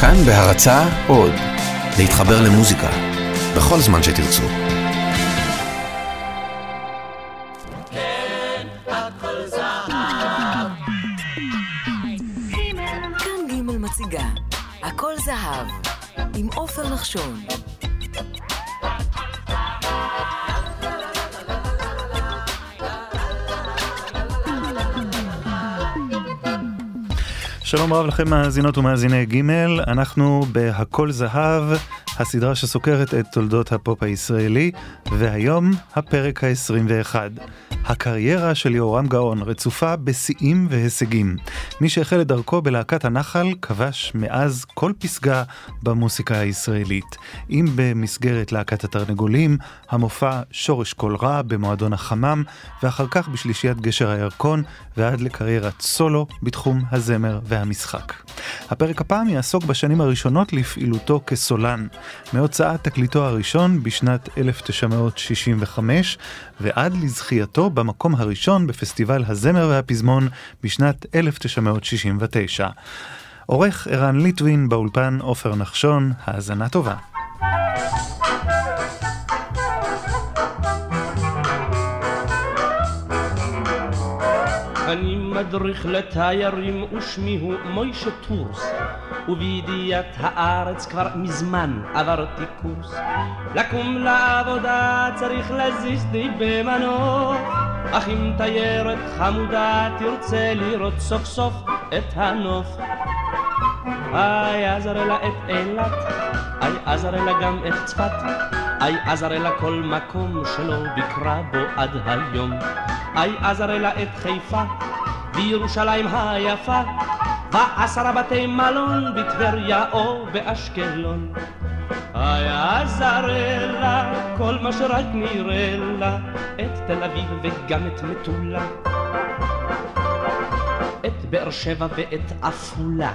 כאן בהרצה עוד, להתחבר למוזיקה, בכל זמן שתרצו. כאן ג' מציגה, הכל זהב, עם עופר נחשון. שלום רב לכם מאזינות ומאזיני ג', אנחנו בהכל זהב, הסדרה שסוקרת את תולדות הפופ הישראלי, והיום הפרק ה-21. הקריירה של יהורם גאון רצופה בשיאים והישגים. מי שהחל את דרכו בלהקת הנחל כבש מאז כל פסגה במוסיקה הישראלית. אם במסגרת להקת התרנגולים, המופע שורש קול רע במועדון החמם, ואחר כך בשלישיית גשר הירקון, ועד לקריירת סולו בתחום הזמר והמשחק. הפרק הפעם יעסוק בשנים הראשונות לפעילותו כסולן, מהוצאת תקליטו הראשון בשנת 1965 ועד לזכייתו במקום הראשון בפסטיבל הזמר והפזמון בשנת 1969. עורך ערן ליטווין באולפן עופר נחשון, האזנה טובה. מדריך לתיירים ושמי הוא מוישה טורס ובידיעת הארץ כבר מזמן עברתי קורס לקום לעבודה צריך להזיזני במנוף אך אם תיירת חמודה תרצה לראות סוף סוף את הנוף אי אז אראה לה את אילת, אי אז אראה לה גם את צפת אי אז אראה לה כל מקום שלא ביקרה בו עד היום איי עזרלה את חיפה בירושלים היפה ועשרה בתי מלון בטבריה או באשקלון. איי עזרלה כל מה שרק נראה לה את תל אביב וגם את מטולה. את באר שבע ואת עפולה.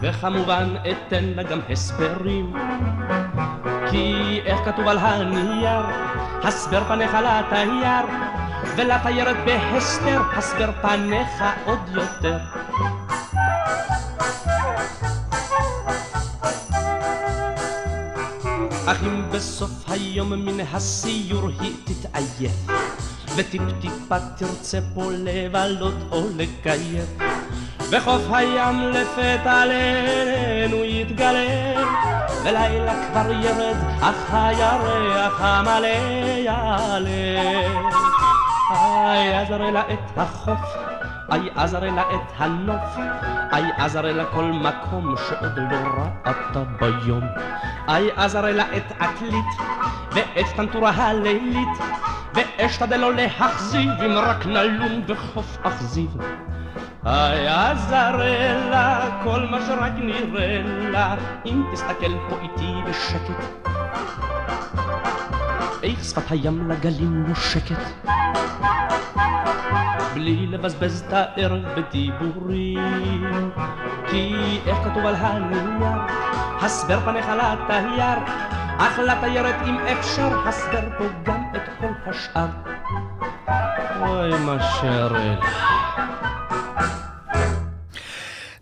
וכמובן אתן לה גם הסברים. כי איך כתוב על הנייר? הסבר פניך לתייר ולתיירת בהסתר הסבר פניך עוד יותר. אך אם בסוף היום מן הסיור היא תתעייף וטיפ טיפה תרצה פה לבלות או לקייף וחוף הים לפתע עלינו יתגלה ולילה כבר ירד אך הירח המלא יעלה איי עזרלה את החוף איי עזרלה את הנוף איי עזרלה כל מקום שעוד לא ראתה ביום. איי עזרלה את עתלית ואת טנטורה הלילית ואשתדל לא להחזיב אם רק נלון בחוף אכזיב. היי עזרלה כל מה שרק נראה לה אם תסתכל פה איתי בשקט איך שפת הים לגלים נושקת. בלי לבזבז את הערב בדיבורים. כי איך כתוב על הנייר? הסבר פניך לתייר. אך לתיירת אם אפשר הסבר פה גם את כל השאר. אוי מה שהראה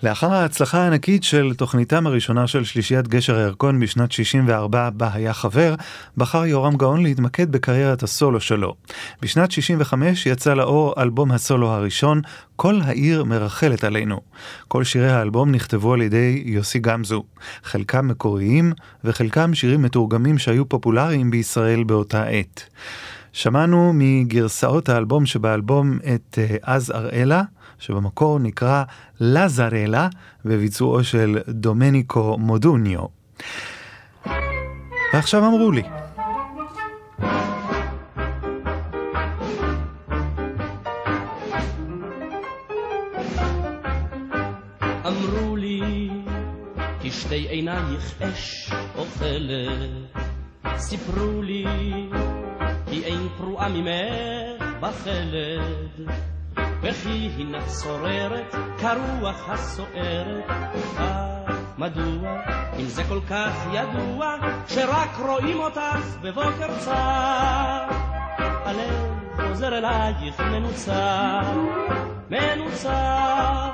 לאחר ההצלחה הענקית של תוכניתם הראשונה של שלישיית גשר הירקון בשנת 64 בה היה חבר, בחר יורם גאון להתמקד בקריירת הסולו שלו. בשנת 65 יצא לאור אלבום הסולו הראשון, כל העיר מרחלת עלינו. כל שירי האלבום נכתבו על ידי יוסי גמזו, חלקם מקוריים וחלקם שירים מתורגמים שהיו פופולריים בישראל באותה עת. שמענו מגרסאות האלבום שבאלבום את אז אראלה, שבמקור נקרא לזרלה בביצועו של דומניקו מודוניו. ועכשיו אמרו לי. אמרו לי כי שתי עינייך אש אוכלת סיפרו לי כי אין פרועה ממך בחלד וכי הינך שוררת כרוח הסוערת. אך מדוע? אם זה כל כך ידוע שרק רואים אותך בבוקר צר. הלב חוזר אלייך מנוצר מנוצר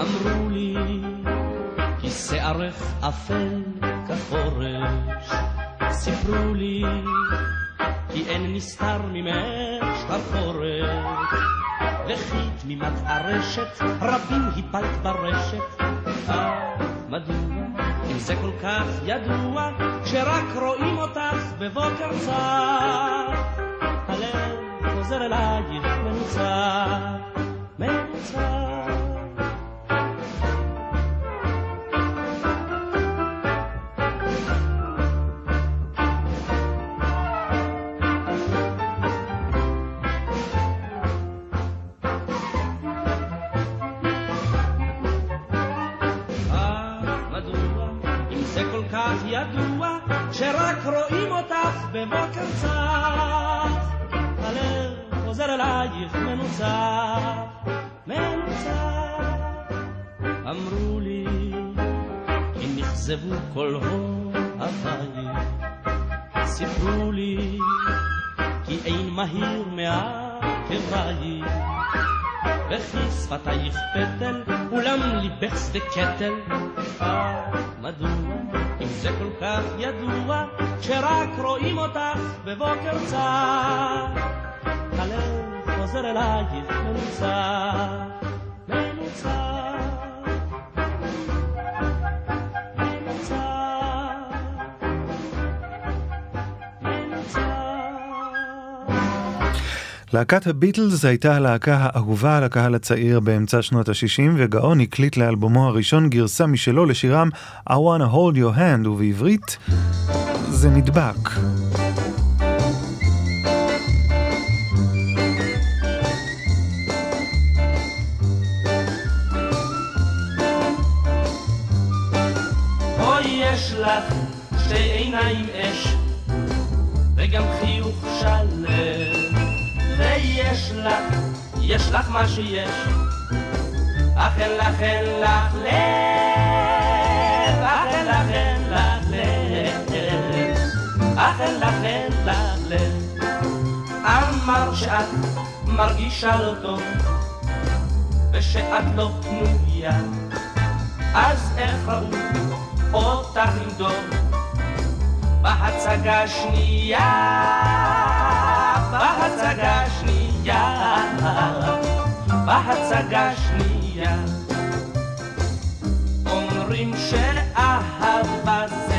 אמרו לי, כי שערך אפל כחורש. סיפרו לי, כי אין נסתר ממך שחרחורת. וכי תמימת הרשת, רבים הפלת ברשת. אה, מדוע, אם זה כל כך ידוע, כשרק רואים אותך בבוקר צר, הלב חוזר אלייך מנוצר, מנוצר. ידוע, שרק רואים אותך בבוקר צח. הלב חוזר אלייך מנוצח, מנוצח. אמרו לי, כי נכזבו כל אוהבייך. סיפרו לי, כי אין מהיר מעקבייך. וכי שפתייך פטל, אולם ליבך שדה קטל. אה, מדוע? אם זה כל כך ידוע, שרק רואים אותך בבוקר צר. הלב חוזר אלייך מנוצח, מנוצח. להקת הביטלס הייתה הלהקה האהובה על הקהל הצעיר באמצע שנות ה-60 וגאון הקליט לאלבומו הראשון גרסה משלו לשירם I wanna hold your hand ובעברית זה נדבק. יש לך שתי עיניים אש יש לך מה שיש, אך אין לך, אין לך לב, אך אין לך, אין לך לב, אך אין לך, אין לך לב. אמר שאת מרגישה לא טוב, ושאת לא פנויה, אז איך ראו אותך עם דוב בהצגה שנייה? בהצגה שנייה, בהצגה שנייה. אומרים שאהבה זה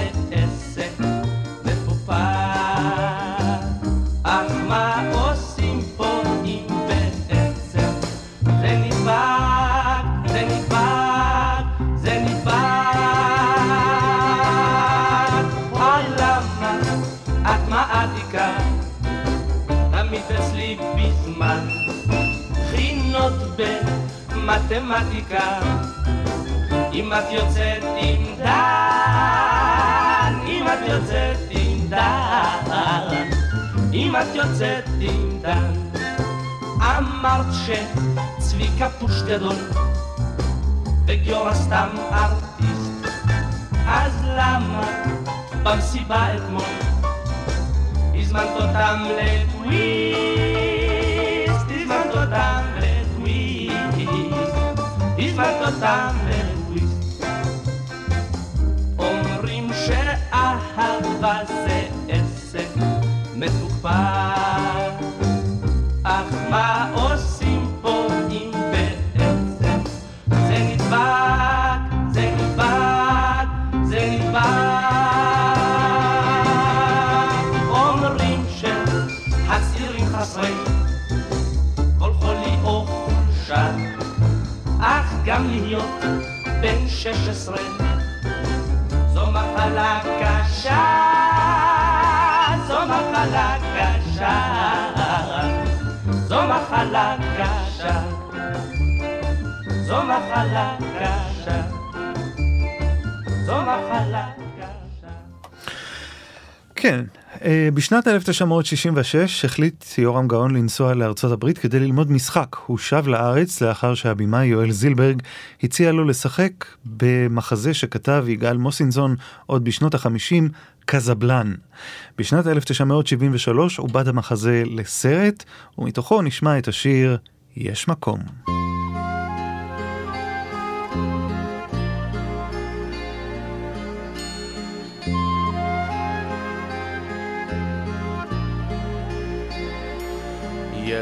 במתמטיקה אם את יוצאת עם דן, אם את יוצאת עם דן, אם את יוצאת עם דן. אמרת שצביקה פוש גדול וגיורא סתם ארטיסט. אז למה במסיבה אתמול הזמנת אותם לטוויסט, הזמנת 12 זו מחלה קשה, זו מחלה קשה, זו מחלה קשה, זו מחלה קשה, זו מחלה קשה. כן, בשנת 1966 החליט יורם גאון לנסוע לארצות הברית כדי ללמוד משחק. הוא שב לארץ לאחר שהבימאי יואל זילברג הציע לו לשחק במחזה שכתב יגאל מוסינזון עוד בשנות החמישים, קזבלן. בשנת 1973 עובד המחזה לסרט, ומתוכו נשמע את השיר "יש מקום".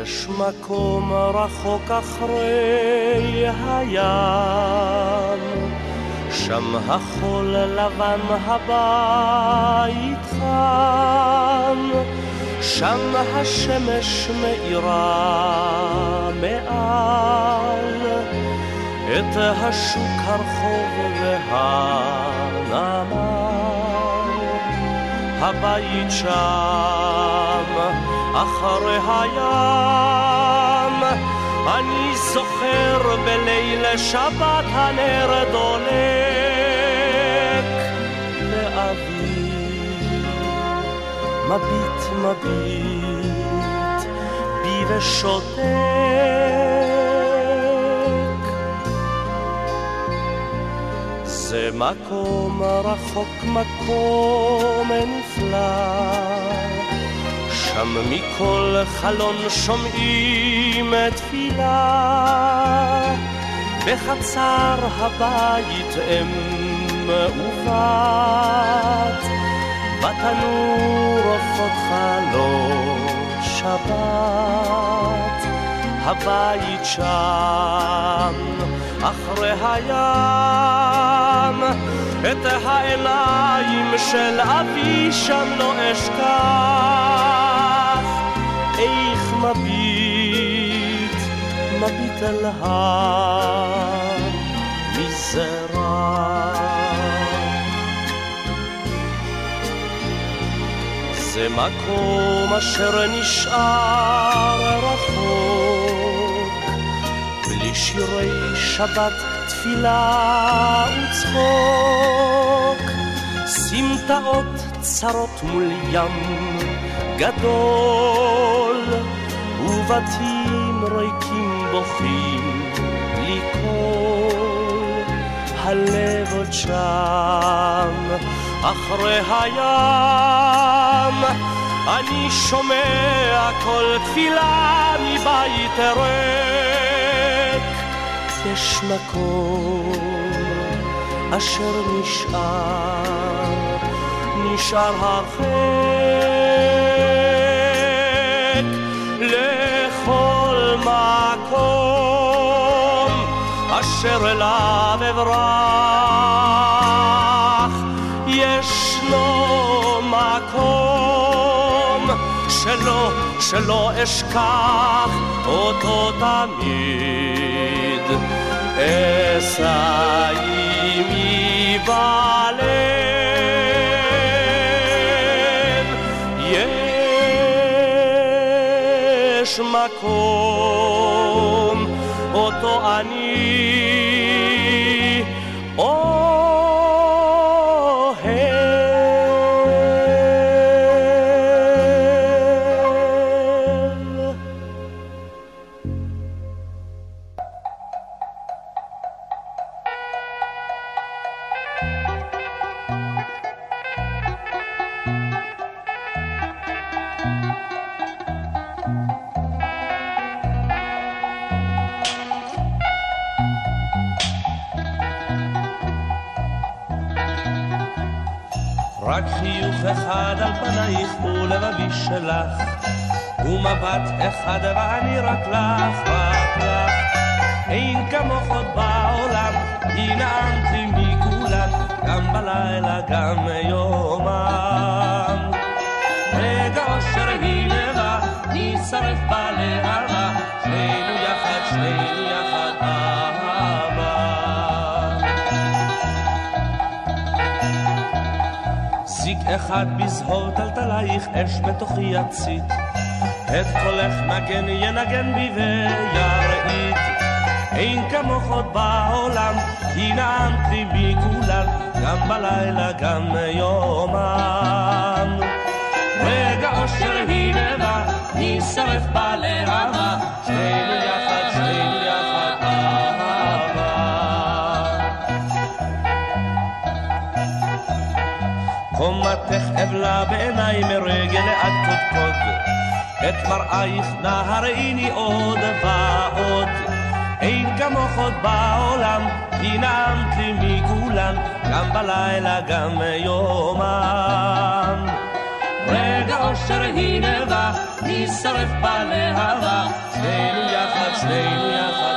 יש מקום רחוק אחרי הים, שם החול לבן הבית חם, שם השמש מאירה מעל. את השוק, הרחוב והנמל. הבית שם אחרי הים, אני זוכר בליל שבת הנר דולק לאבי מביט מביט בי ושותק. זה מקום רחוק מקום נפלא שם מכל חלון שומעים תפילה, בחצר הבית אם ובת, בתנור עופות חלון שבת. הבית שם, אחרי הים, את העיניים של אבי שם לא אשכח. מביט, מביט אל המזרח. זה מקום אשר נשאר רחוק, בלי שירי שבת, תפילה וצחוק, סמטאות צרות מול ים גדול, ובתים ריקים בוכים בלי קול, הלב עוד שם. אחרי הים, אני שומע כל תפילה מבית ריק. יש מקום אשר נשאר, נשאר הרחק אשר אליו אברח. ישנו מקום שלא, שלא אשכח אותו תמיד. אשא עימי בלב, יש מקום ומבט אחד ואני רק לך, רק לך. אין כמוך עוד בעולם, היא נעמתי מכולן, גם בלילה, גם יומם. רגע אושר הנה בא, נשרף בלהבה, שנינו יחד, שנינו יחד, אהבה. זיק אחד בזהות טלטלייך, אש בתוכי יצית. את קולך נגן ינגן בי וירעיד. אין כמוך עוד בעולם, כי נעמת לי מכולן, גם בלילה, גם יומם. רגע אושר הנה בא, נשרף בלהבה, שנינו יחד, שנינו יחד, אהבה. קומתך אבלה בעיניי מרגל עד קודקוד, את מראייך נא הראיני עוד ועוד. אין כמוך עוד בעולם, כי נעמת לי מכולן, גם בלילה, גם יומם. רגע אושר הנה בא, נשרף בלהבה, שנינו יחד, שנינו יחד,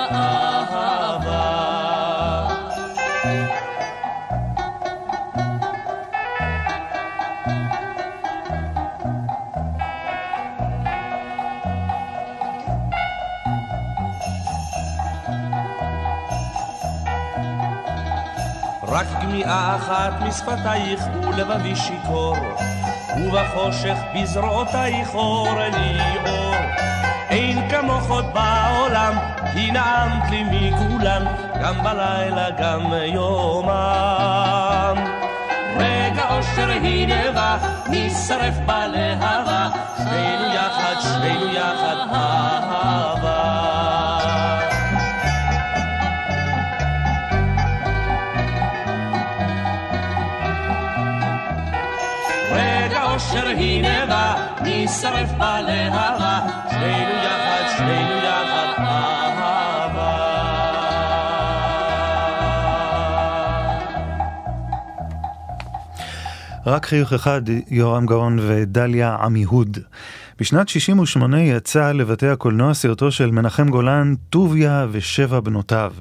רק גמיעה אחת משפתייך ולבבי שיכור, ובחושך בזרועותייך אור לי אור. אין כמוך עוד בעולם, כי נעמת לי מכולם, גם בלילה גם יומם. רגע אושר הנה בא, נשרף בלהבה, שנינו יחד, שנינו יחד, אהבה. נשרף בלהבה, שנינו יחד, שנינו יחד, אהבה. רק חיוך אחד, יורם גאון ודליה עמיהוד. בשנת 68 יצא לבתי הקולנוע סרטו של מנחם גולן, טוביה ושבע בנותיו.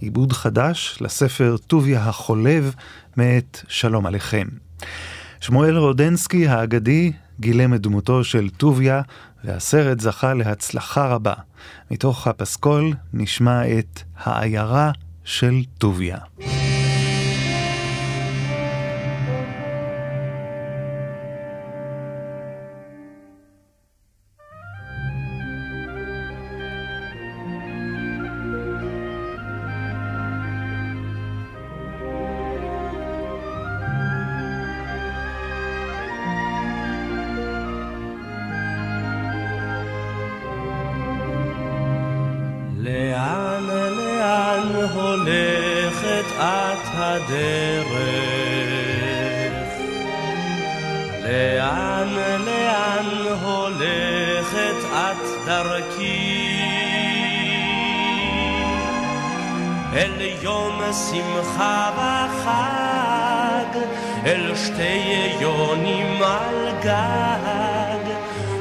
עיבוד חדש לספר טוביה החולב, מאת שלום עליכם. שמואל רודנסקי האגדי גילם את דמותו של טוביה, והסרט זכה להצלחה רבה. מתוך הפסקול נשמע את העיירה של טוביה. שמחה וחג, אל שתי יונים על גג,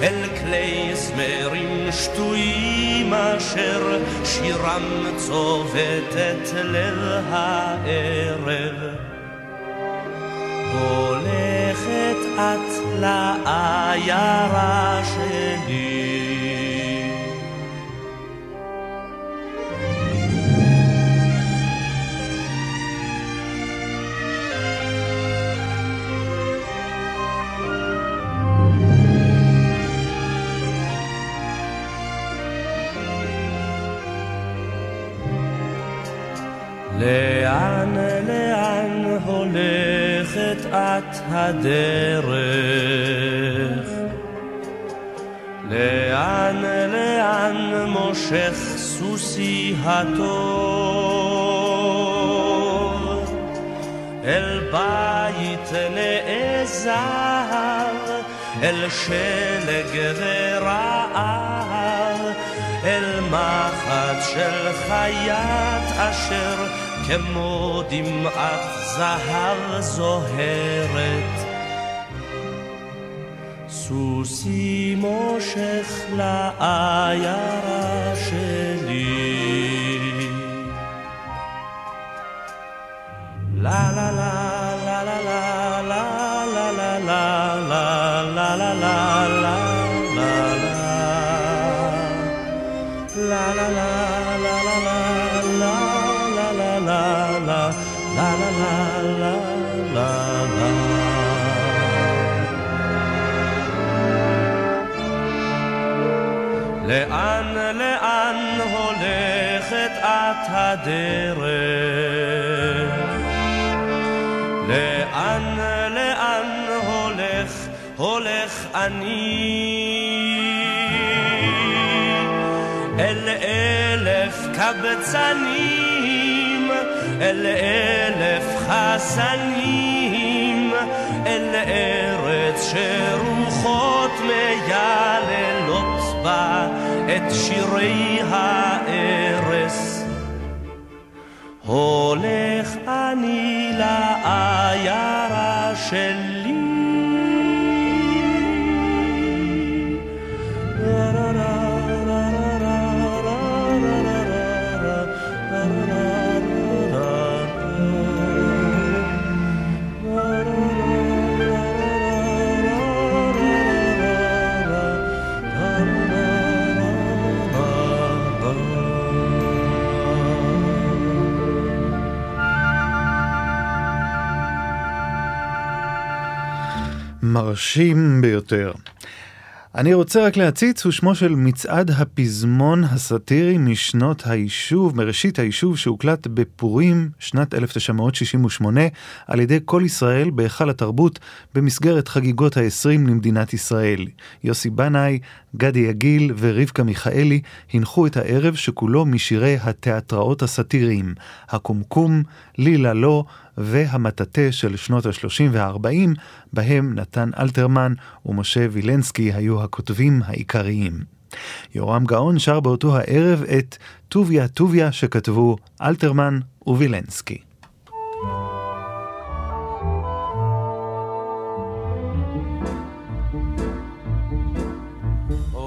אל כלי זמרים שטויים אשר שירם צובט את ליל הערב. הולכת את לעיירה שלי את הדרך? לאן, לאן מושך סוסי הטוב? אל בית נעזר, אל שלג ורעב, אל מחט של חיית אשר כמו דמעת זהב זוהרת. סוסי מושך לעיירה שלי. לה לה לה לה לה לה לה לה לה לה לה לה לה לה לה לה לאן, לאן הולכת את הדרך? לאן, לאן הולך, הולך אני? אל אלף קבצנים, אל אלף חסנים, אל ארץ שרוחות מייללות בה שירי הארס. הולך אני לעיירה שלי מרשים ביותר. אני רוצה רק להציץ, הוא שמו של מצעד הפזמון הסאטירי משנות היישוב, מראשית היישוב שהוקלט בפורים, שנת 1968, על ידי כל ישראל בהיכל התרבות במסגרת חגיגות ה-20 למדינת ישראל. יוסי בנאי, גדי יגיל ורבקה מיכאלי הנחו את הערב שכולו משירי התיאטראות הסאטיריים, הקומקום, לילה לא, והמטאטה של שנות ה-30 וה-40, בהם נתן אלתרמן ומשה וילנסקי היו הכותבים העיקריים. יורם גאון שר באותו הערב את טוביה טוביה שכתבו אלתרמן ווילנסקי.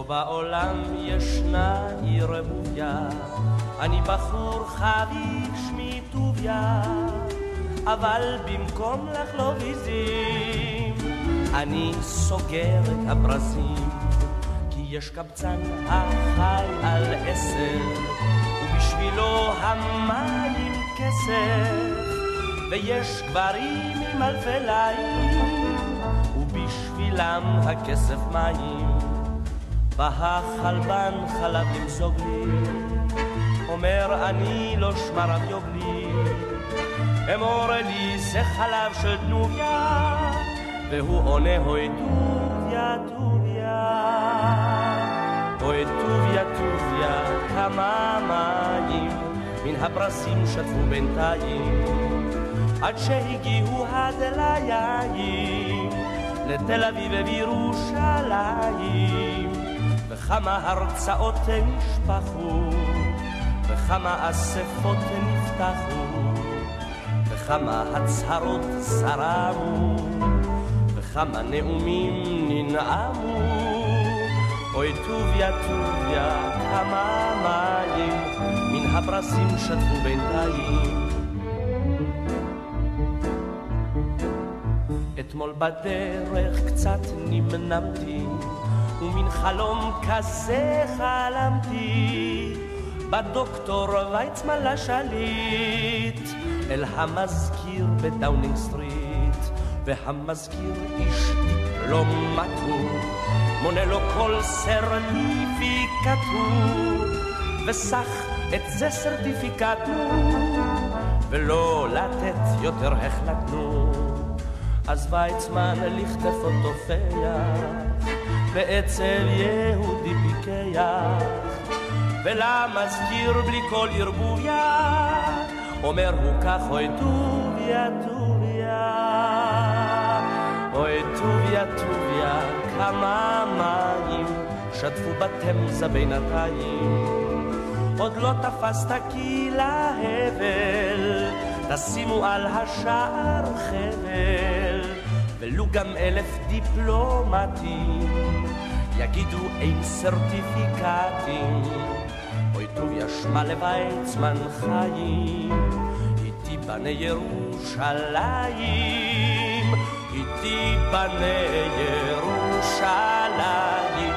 בעולם ישנה עיר רבוביה, אני בחור חביב שמי טוביה. אבל במקום לחלוב עיזים, אני סוגר את הברזים, כי יש קבצן החי על עשר, ובשבילו המים כסף, ויש גברים עם אלפי ליים, ובשבילם הכסף מים. בא החלבן חלב למזוג אומר אני לא שמריו יובלי. אמור לי זה חלב של תנוביה, והוא עונה הוי טוביה טוביה. אוי טוביה טוביה, כמה מים מן הפרסים שטפו בינתיים, עד שהגיעו הדליים לתל אביב ובירושלים, וכמה הרצאות נשפכו, וכמה אספות נפתחו. וכמה הצהרות זרמו, וכמה נאומים ננאמו. אוי טוביה טוביה, כמה מים מן הפרסים שטפו בינתיים. אתמול בדרך קצת נמנמתי, ומן חלום כזה חלמתי, בדוקטור ויצמן לשליט. אל המזכיר בדאונינג סטריט, והמזכיר איש דיפלומטו, מונה לו כל סרטיפיקטו, וסך את זה סרטיפיקטו, ולא לתת יותר החלטנו. אז ויצמן לכתף אותו פייח, ואצל יהודי פיקח, ולמזכיר בלי כל ערבוביה, אומר הוא כך, אוי טוביה, טוביה, אוי טוביה, טוביה, כמה מים שטפו בתמזה בינתיים. עוד לא תפסת כי להבל, תשימו על השער חבל, ולו גם אלף דיפלומטים, יגידו אין סרטיפיקטים. אוי טוביה שמע לויצמן חיים, איתי בנה ירושלים, איתי בנה ירושלים,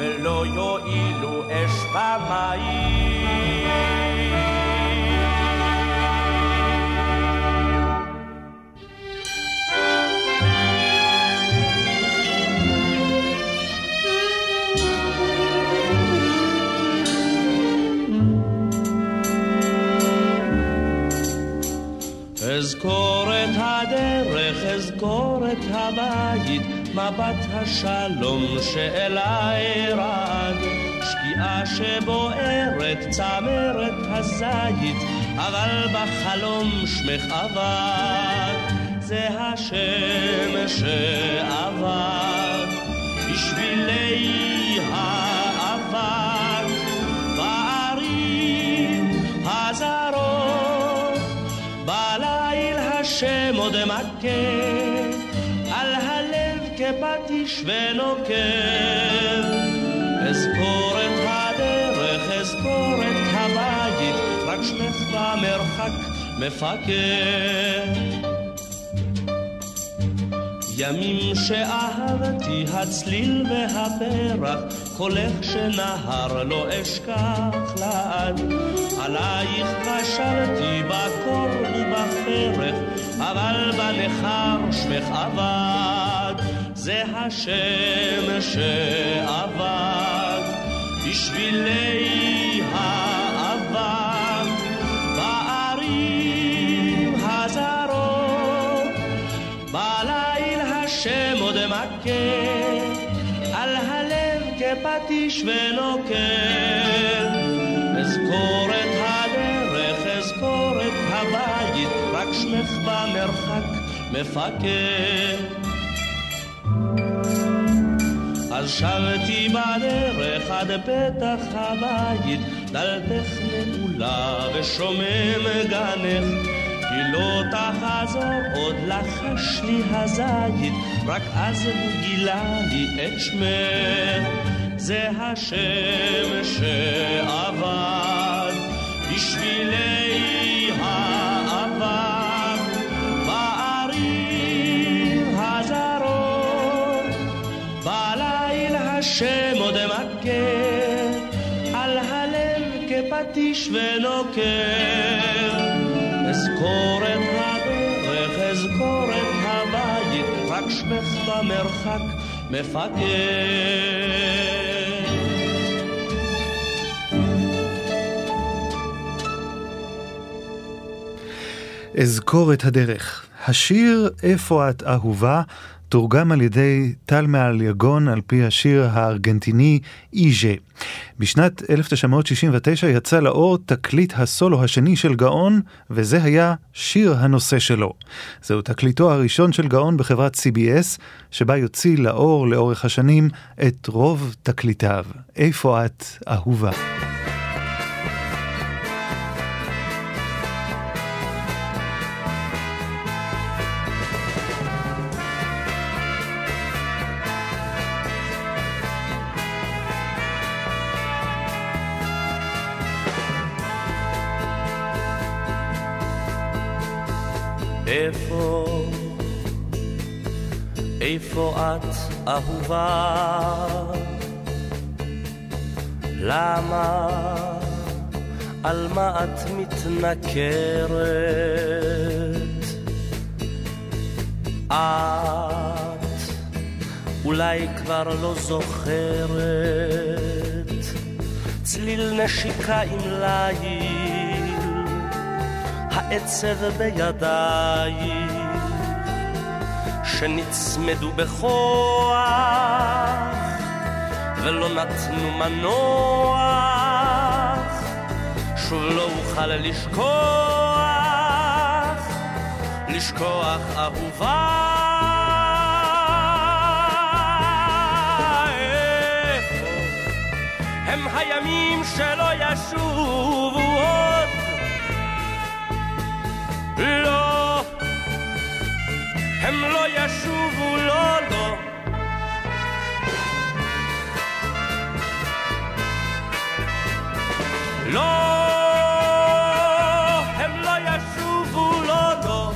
ולא יועילו אש במים. אזכור את הבית, מבט השלום שאליי רד. שקיעה שבוערת, צמרת הזית, אבל בחלום שמך אבד. זה השם שעבד בשבילי האבק בערים הזרות. בליל השם עוד מכה כפטיש ונוקב. אזכור את הדרך, אזכור את הבית, רק שמך במרחק מפקד. ימים שאהבתי הצליל והפרח, קולך שנהר לא אשכח לעד. עלייך בשרתי בקור ובפרח, אבל בנכר שמך אבד. זה השם שעבד בשבילי האבק בערים הזרות בליל השם עוד מכה על הלב כפטיש ונוקר אזכור את הדרך, אזכור את הבית, רק שמך במרחק מפקד אז שבתי בדרך עד פתח הבית, דלתך נעולה ושומם גנך, כי לא תחזור עוד לחש לי הזית, רק אז הוא גילה לי את שמך. זה השם שעבד בשבילי כפטיש ונוקר. אזכור את הדרך, אזכור את הבית, רק שמך במרחק מפקד. אזכור את הדרך. השיר "איפה את אהובה" תורגם על ידי טל מעל יגון על פי השיר הארגנטיני איז'ה. בשנת 1969 יצא לאור תקליט הסולו השני של גאון, וזה היה שיר הנושא שלו. זהו תקליטו הראשון של גאון בחברת CBS, שבה יוציא לאור לאורך השנים את רוב תקליטיו. איפה את אהובה? איפה, איפה את אהובה? למה, על מה את מתנכרת? את אולי כבר לא זוכרת צליל נשיקה עם ליל העצב בידייך שנצמדו בכוח ולא נתנו מנוח. שוב לא אוכל לשכוח לשכוח אהובה. הם הימים שלא ישובו עוד? לא, לא ישובו, לא, לא. לא, הם לא ישובו, לא, לא.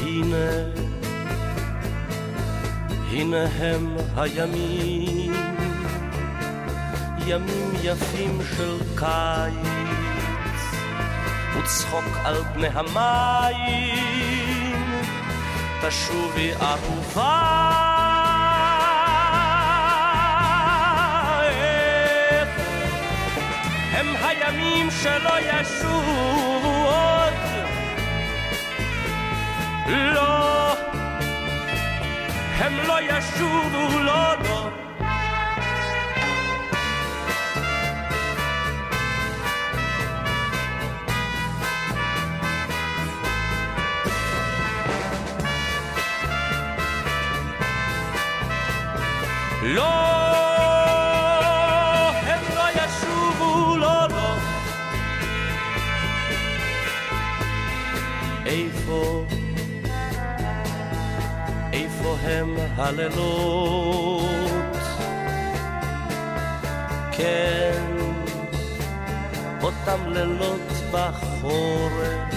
הנה, הנה הם הימים, ימים יפים של קיץ. וצחוק על פני המים, תשובי אהובה. הם הימים שלא ישובו עוד? לא, הם לא ישובו, לא, לא. לא, הם לא ישובו, לא, לא. איפה, איפה הם הלילות? כן, אותם לילות בחורף,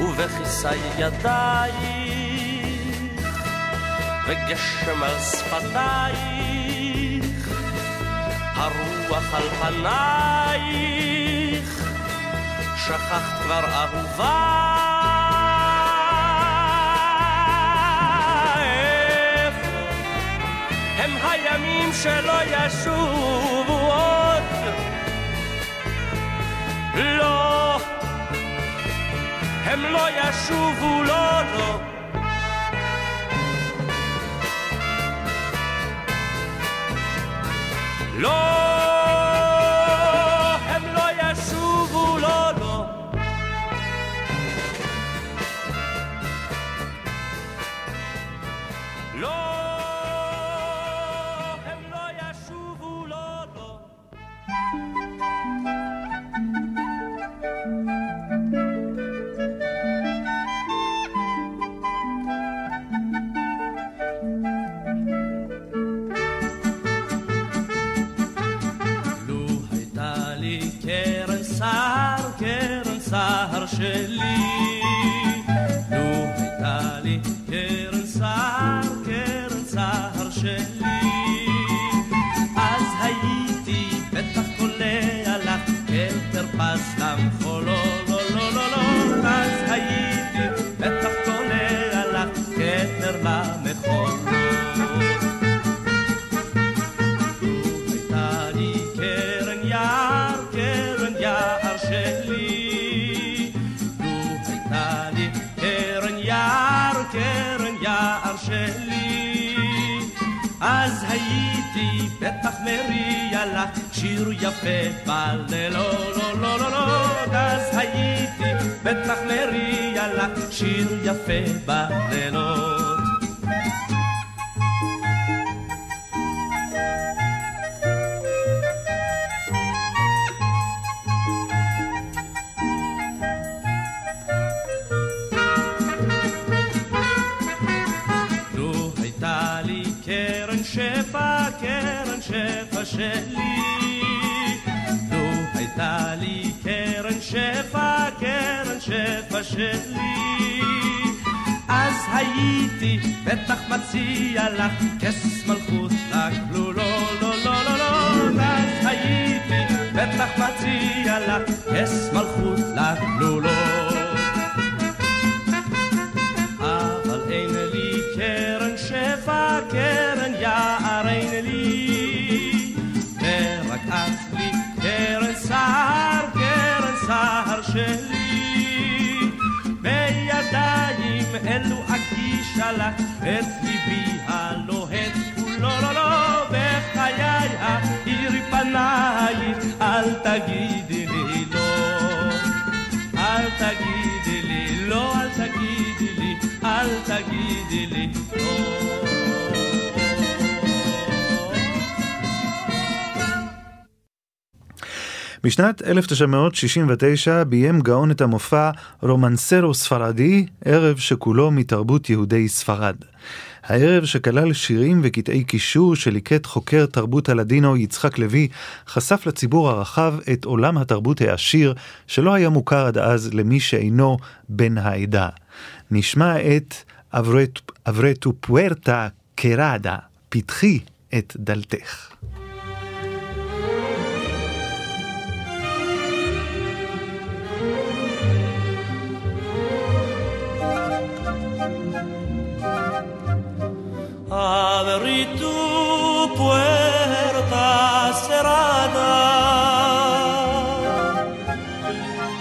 ובכיסי ידייך. וגשם על שפתייך, הרוח על פנייך, שכחת כבר אהובה. הם הימים שלא ישובו עוד. לא, הם לא ישובו, לא, לא. Lord. לא שיר יפה בלילות, לא, לא, לא, לא, אז הייתי בטח מריע לך שיר יפה בלילות. לך כס מלכות לך, לא, לא, לא, לא, לא, לא, אז הייתי בטח מציע לך כס מלכות לא, לא. אבל אין לי קרן שפע, קרן יער אין לי, ורק את לי קרן סהר, קרן סהר שלי. בידיים אלו אגישה לך את תגידי לי לא. אל תגידי לי לא, אל תגידי לי, אל תגידי לי לא. בשנת 1969 ביים גאון את המופע רומנסרו ספרדי, ערב שכולו מתרבות יהודי ספרד. הערב שכלל שירים וקטעי קישור שליקט חוקר תרבות הלדינו יצחק לוי, חשף לציבור הרחב את עולם התרבות העשיר שלא היה מוכר עד אז למי שאינו בן העדה. נשמע את אברטו פוארטה קראדה, פתחי את דלתך. Abri tu puerta cerrada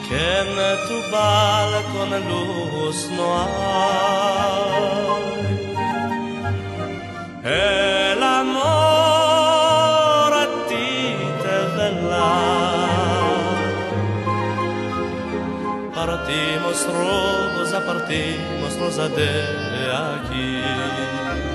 Quem tu balcón luz no hay El amor a ti te vela. Partimos rosa, partimos rosa de aquí.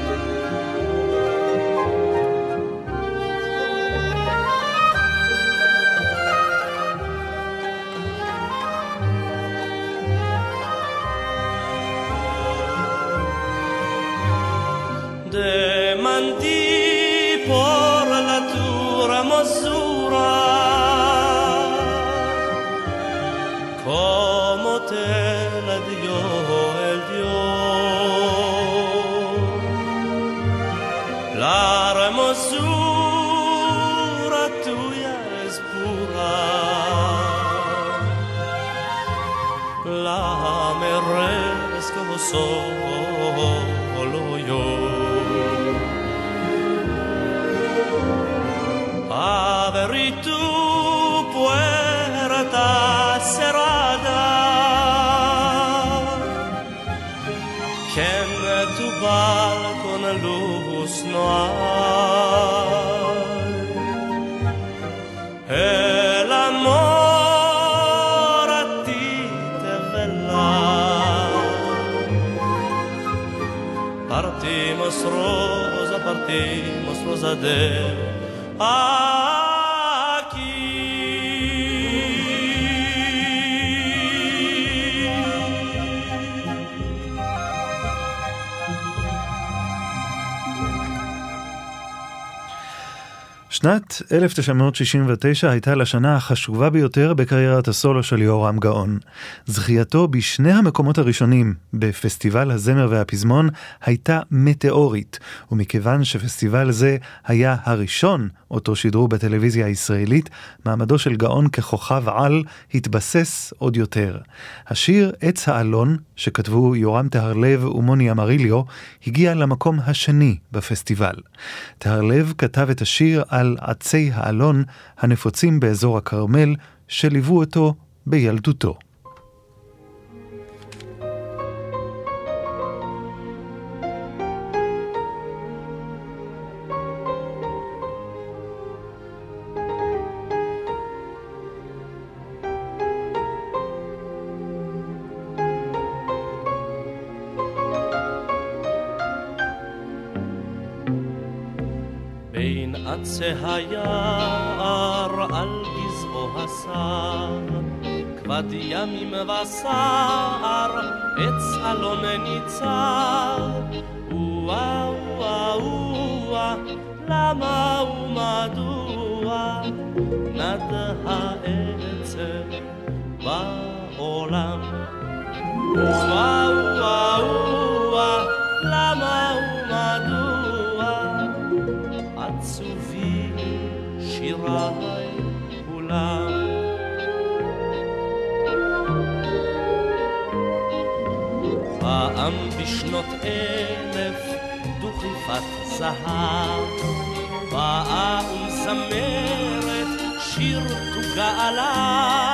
verdadeiro. Ah, שנת 1969 הייתה לשנה החשובה ביותר בקריירת הסולו של יהורם גאון. זכייתו בשני המקומות הראשונים בפסטיבל הזמר והפזמון הייתה מטאורית, ומכיוון שפסטיבל זה היה הראשון אותו שידרו בטלוויזיה הישראלית, מעמדו של גאון ככוכב על התבסס עוד יותר. השיר "עץ האלון", שכתבו יורם טהרלב ומוני אמריליו, הגיע למקום השני בפסטיבל. טהרלב כתב את השיר על עצי האלון הנפוצים באזור הכרמל, שליוו אותו בילדותו. כבד ימים וסער, עץ אלון ניצר. וואה וואה וואה, למה ומדוע נד העצב בעולם? וואה אלף דוכיפת זהב, באה ומזמרת שיר תוגה עליו.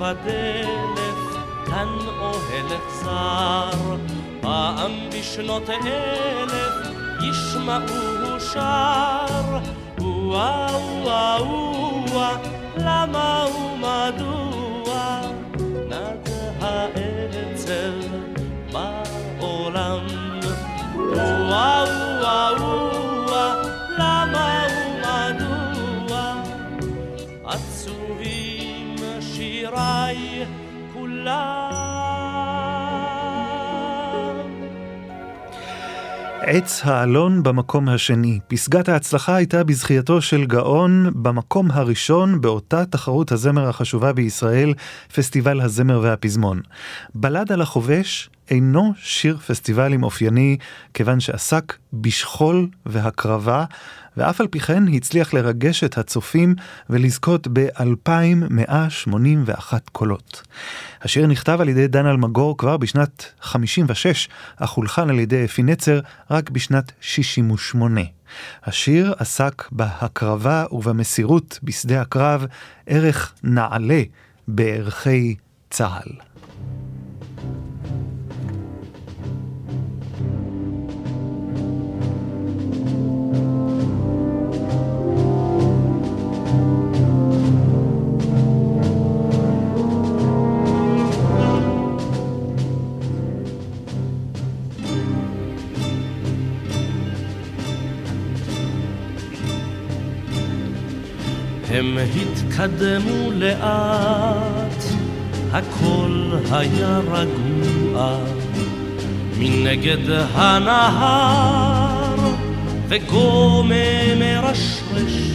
בדלת, כאן אוהל אכזר, פעם בשנות אלף ישמעו שר, וואו וואו וואו, למה ומדוע נד העצב בעולם? וואו עץ האלון במקום השני. פסגת ההצלחה הייתה בזכייתו של גאון במקום הראשון באותה תחרות הזמר החשובה בישראל, פסטיבל הזמר והפזמון. בלד על החובש אינו שיר פסטיבלים אופייני, כיוון שעסק בשכול והקרבה, ואף על פי כן הצליח לרגש את הצופים ולזכות ב-2,181 קולות. השיר נכתב על ידי דן אלמגור כבר בשנת 56, אך הולחן על ידי אפי נצר רק בשנת 68. השיר עסק בהקרבה ובמסירות בשדה הקרב, ערך נעלה בערכי צה"ל. הם התקדמו לאט, הכל היה רגוע, מנגד הנהר וגומא מרשרש,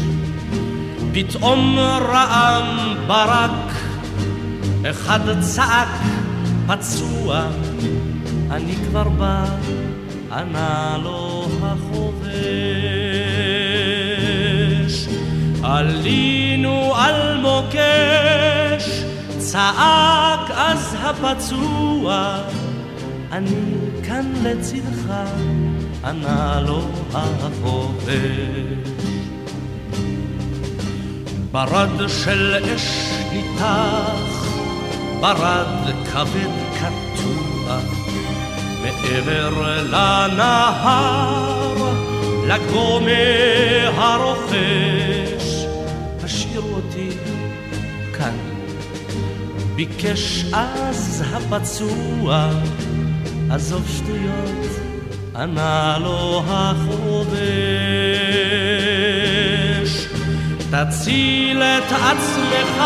פתאום רעם ברק, אחד צעק פצוע, אני כבר בא, ענה לו החובש. עלינו על מוקש, צעק אז הפצוע, אני כאן לצדך, ענה לו החובש. ברד של אש ניתח, ברד כבד קטוע, מעבר לנהר, לגומא הרוכש, ביקש אז הפצוע, עזוב שטויות, ענה לו החובש. תציל את עצמך,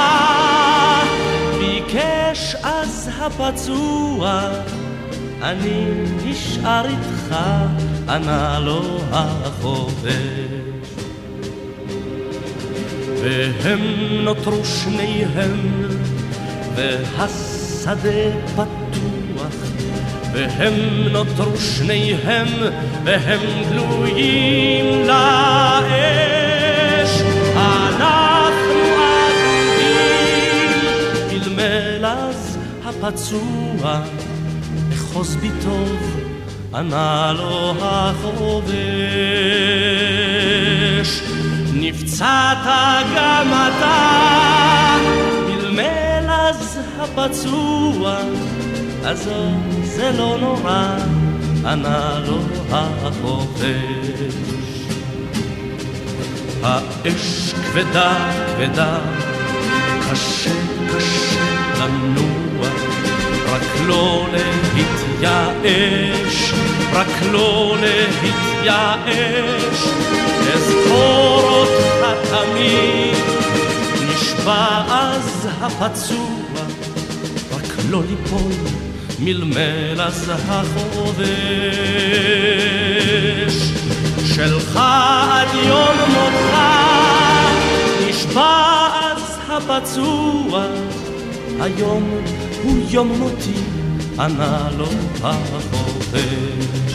ביקש אז הפצוע, אני נשאר איתך, ענה לו החובש. והם נותרו שניהם, והשדה פתוח, והם נותרו שניהם, והם גלויים לאש. אנחנו אדומים, מלמל אז הפצוע, אחוז בי טוב, ענה לו החובש. נפצעת גם אתה, הפצוע, עזוב זה לא נורא, ענה לו החובש. האש כבדה כבדה, קשה קשה לנוע, רק לא להתייאש, רק לא להתייאש, אזכור אותך תמיד, נשבע אז הפצוע, לא ליפול, מלמל אז החובש. שלך עד יום מותך, נשבע אז הפצוע, היום הוא יום מותי, ענה לו החובש.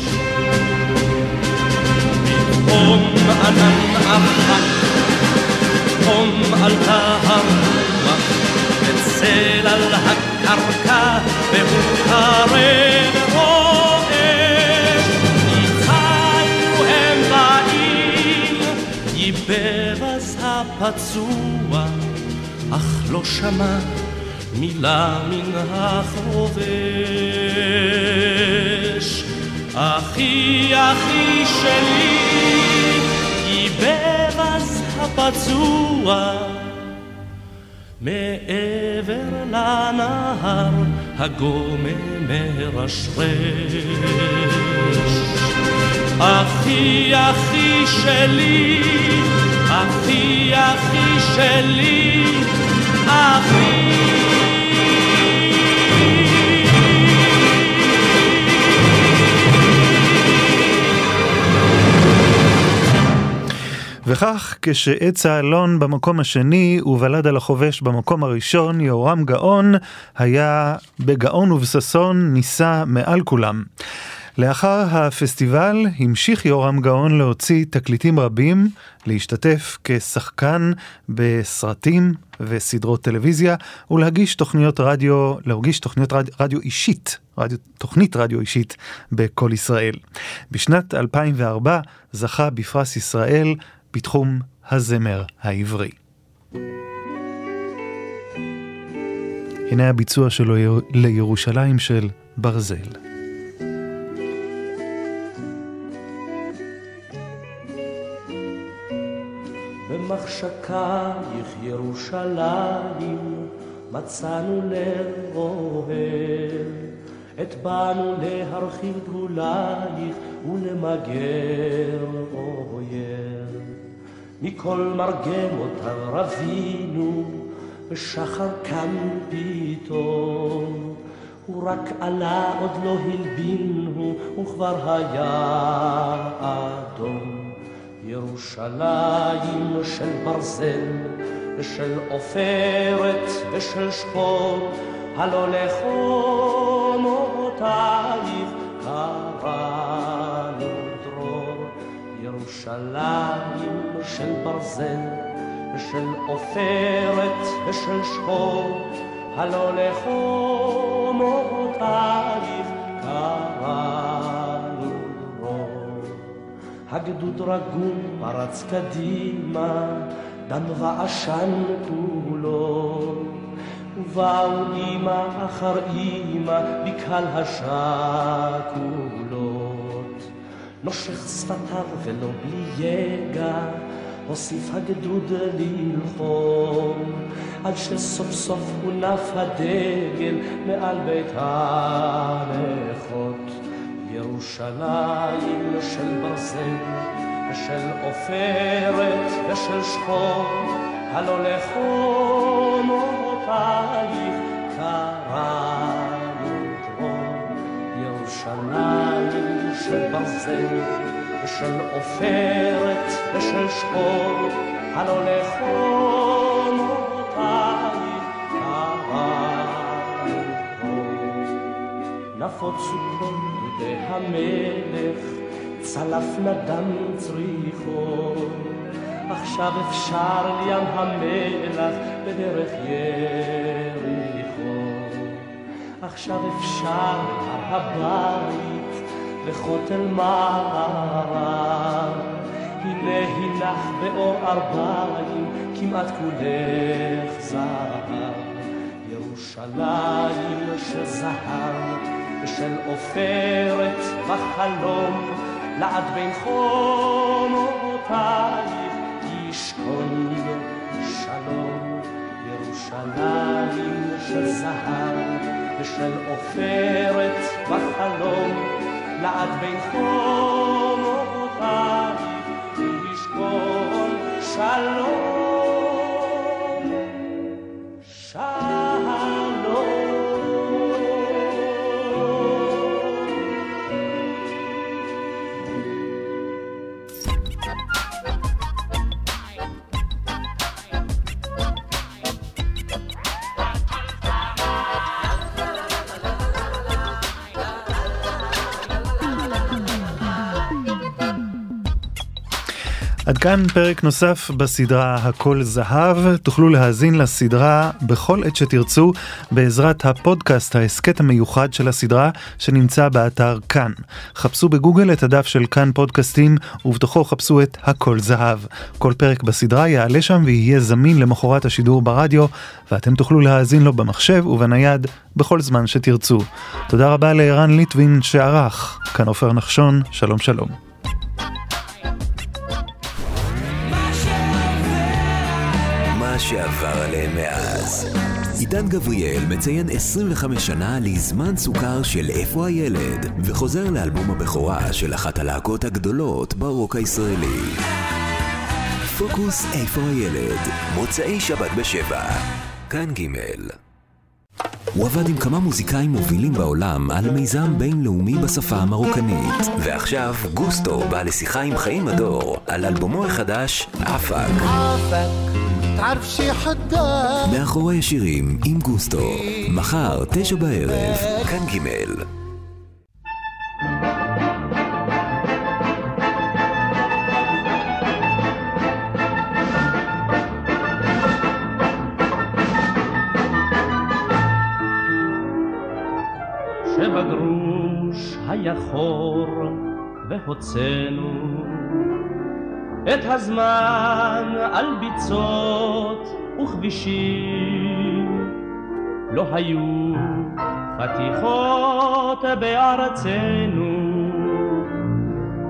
פתאום ענן אחת, פתאום עלתה הרוח, וצל על הקרקע, והוא קרב רועש. ניצלנו הם באים, ייבב אז הפצוע, אך לא שמע מילה מן החובש. אחי, אחי שלי, ייבב אז הפצוע. מעבר לנהר הגומם מרשרש. אחי, אחי שלי, אחי, אחי שלי, אחי. וכך, כשעץ האלון במקום השני ובלד על החובש במקום הראשון, יהורם גאון היה בגאון ובששון נישא מעל כולם. לאחר הפסטיבל המשיך יורם גאון להוציא תקליטים רבים, להשתתף כשחקן בסרטים וסדרות טלוויזיה ולהגיש תוכניות רדיו, להגיש תוכניות רדיו, רדיו אישית, רדיו, תוכנית רדיו אישית בכל ישראל. בשנת 2004 זכה בפרס ישראל בתחום הזמר העברי. הנה הביצוע שלו לירושלים של ברזל. במחשקייך ירושלים מצאנו לאוהל את באנו להרחיב גבולייך ולמגר אויב מכל מרגמותיו רבינו ושחר קם פתאום הוא רק עלה עוד לא הלבינו וכבר היה אדום ירושלים של ברזל ושל עופרת ושל שחור, הלא לחומותייך דרור. ירושלים של ברזל ושל עופרת ושל שחור, הלא לחומותייך הגדוד רגום פרץ קדימה, דם ועשן כולו. ובאו אימא אחר אימא בקהל השקולות. נושך שפתיו ולא בלי יגע, הוסיף הגדוד ללחום, עד שסוף סוף הונף הדגל מעל בית הנכות. ירושלים של ברזל ושל עופרת ושל שחור, הלא לחומותייך של ברזל ושל עופרת ושל שחור, הלא קראנו דרור. נפוצו כל והמלך צלף נדם צריחו. עכשיו אפשר לים המלח בדרך יריחו. עכשיו אפשר הר הבית וכותל מערב. הנה הילך באור ארבעים כמעט כולך זהב. ירושלים של זהב ושל עופרת בחלום, לעד בין חומותייך ישכון שלום. ירושלים של זהב ושל עופרת בחלום, לעד בין חומותייך כאן פרק נוסף בסדרה הכל זהב, תוכלו להאזין לסדרה בכל עת שתרצו בעזרת הפודקאסט ההסכת המיוחד של הסדרה שנמצא באתר כאן. חפשו בגוגל את הדף של כאן פודקאסטים ובתוכו חפשו את הכל זהב. כל פרק בסדרה יעלה שם ויהיה זמין למחרת השידור ברדיו ואתם תוכלו להאזין לו במחשב ובנייד בכל זמן שתרצו. תודה רבה לערן ליטווין שערך, כאן עופר נחשון, שלום שלום. שעבר עליהם מאז. עידן גבריאל מציין 25 שנה לזמן סוכר של איפה הילד, וחוזר לאלבום הבכורה של אחת הלהקות הגדולות ברוק הישראלי. פוקוס איפה הילד, מוצאי שבת בשבע, כאן ג' הוא עבד עם כמה מוזיקאים מובילים בעולם על מיזם בינלאומי בשפה המרוקנית. ועכשיו גוסטו בא לשיחה עם חיים הדור על אלבומו החדש, אפק. מאחורי השירים עם גוסטו, מחר, תשע בערב, כאן ג' והוצאנו את הזמן על ביצות וכבישים. לא היו חתיכות בארצנו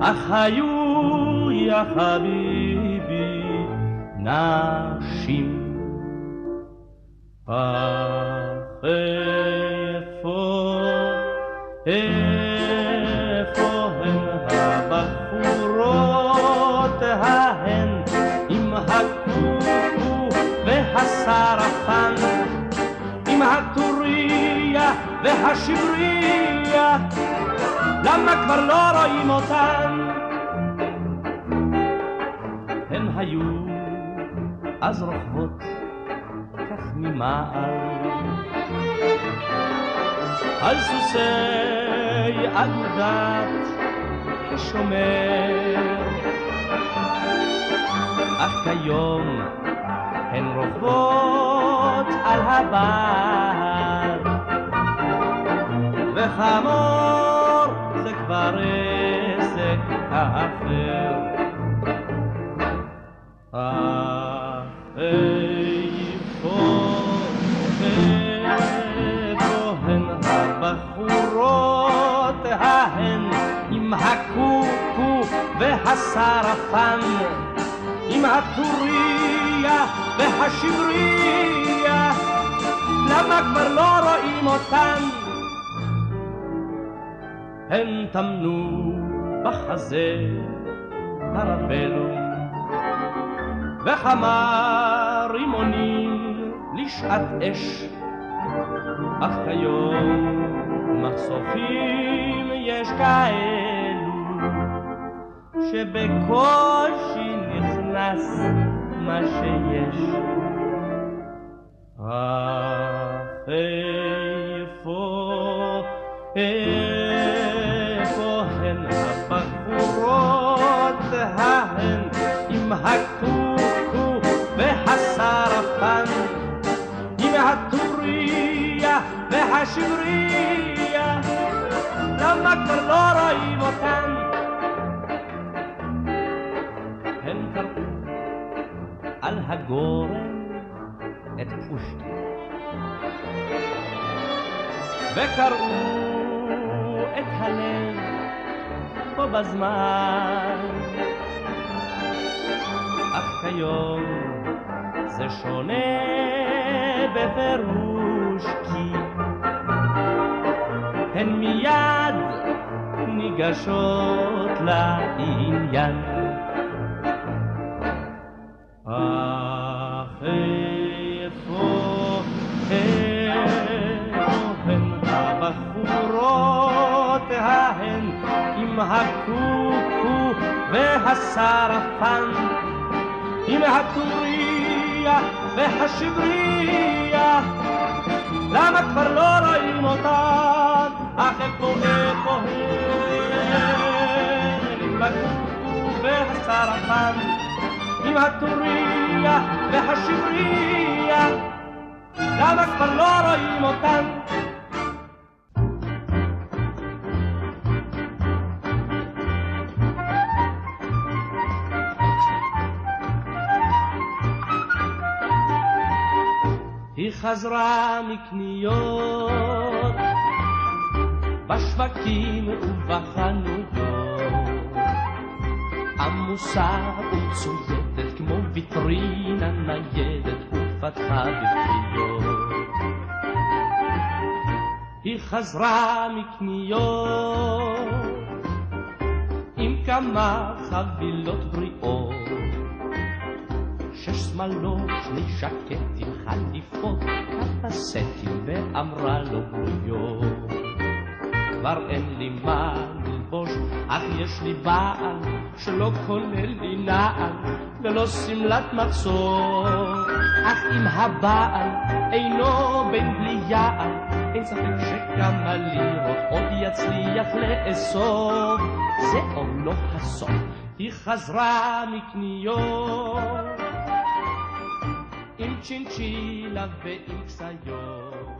אך היו יא חביבי נשים. אך איפה הסרפן עם הטוריה והשבריה למה כבר לא רואים אותן? הן היו אז רוכבות כך ממעל על סוסי אגודת השומר אך כיום הן רוכבות על הבר וחמור זה כבר עסק האחר. הבחורות ההן עם הקוקו והסרפן עם הטוריה והשבריה, למה כבר לא רואים אותן? הן טמנו בחזה פרבלום וכמה רימונים לשעת אש, אך כיום מחשופים יש כאלו שבקושי נכנס מה שיש. אך איפה, איפה הן הבחורות ההן עם הקוקו והסרפן, עם הטוריה והשבריה, למה כבר לא רואים אותן? הגורן את פושטי. וקראו את הלב בו בזמן. אך כיום זה שונה בפירוש כי הן מיד ניגשות לעניין. הקוקו והסרפן עם הטוריה והשבריה. למה כבר לא רואים אותן? אך איפה איפה הן עם הקוקו והסרפן עם הטוריה והשבריה למה כבר לא רואים אותן? חזרה מקניות בשווקים ובחנויות עמוסה ומצוידת כמו ויטרינה ניידת ופתחה בפניות היא חזרה מקניות עם כמה חבילות בריאות שש שמאלות, שני שקטים, חליפות, כמה סטים, ואמרה לו בויו. כבר אין לי מה ללבוש, אך יש לי בעל שלא כולל לי נעל ולא שמלת מצור. אך אם הבעל אינו בן בלי יעל, אין ספק שכמה לירות עוד יצליח לאסוף. זה עוד לא הסוף, היא חזרה מקניות עם צ'ינצ'ילה ועם כסיות.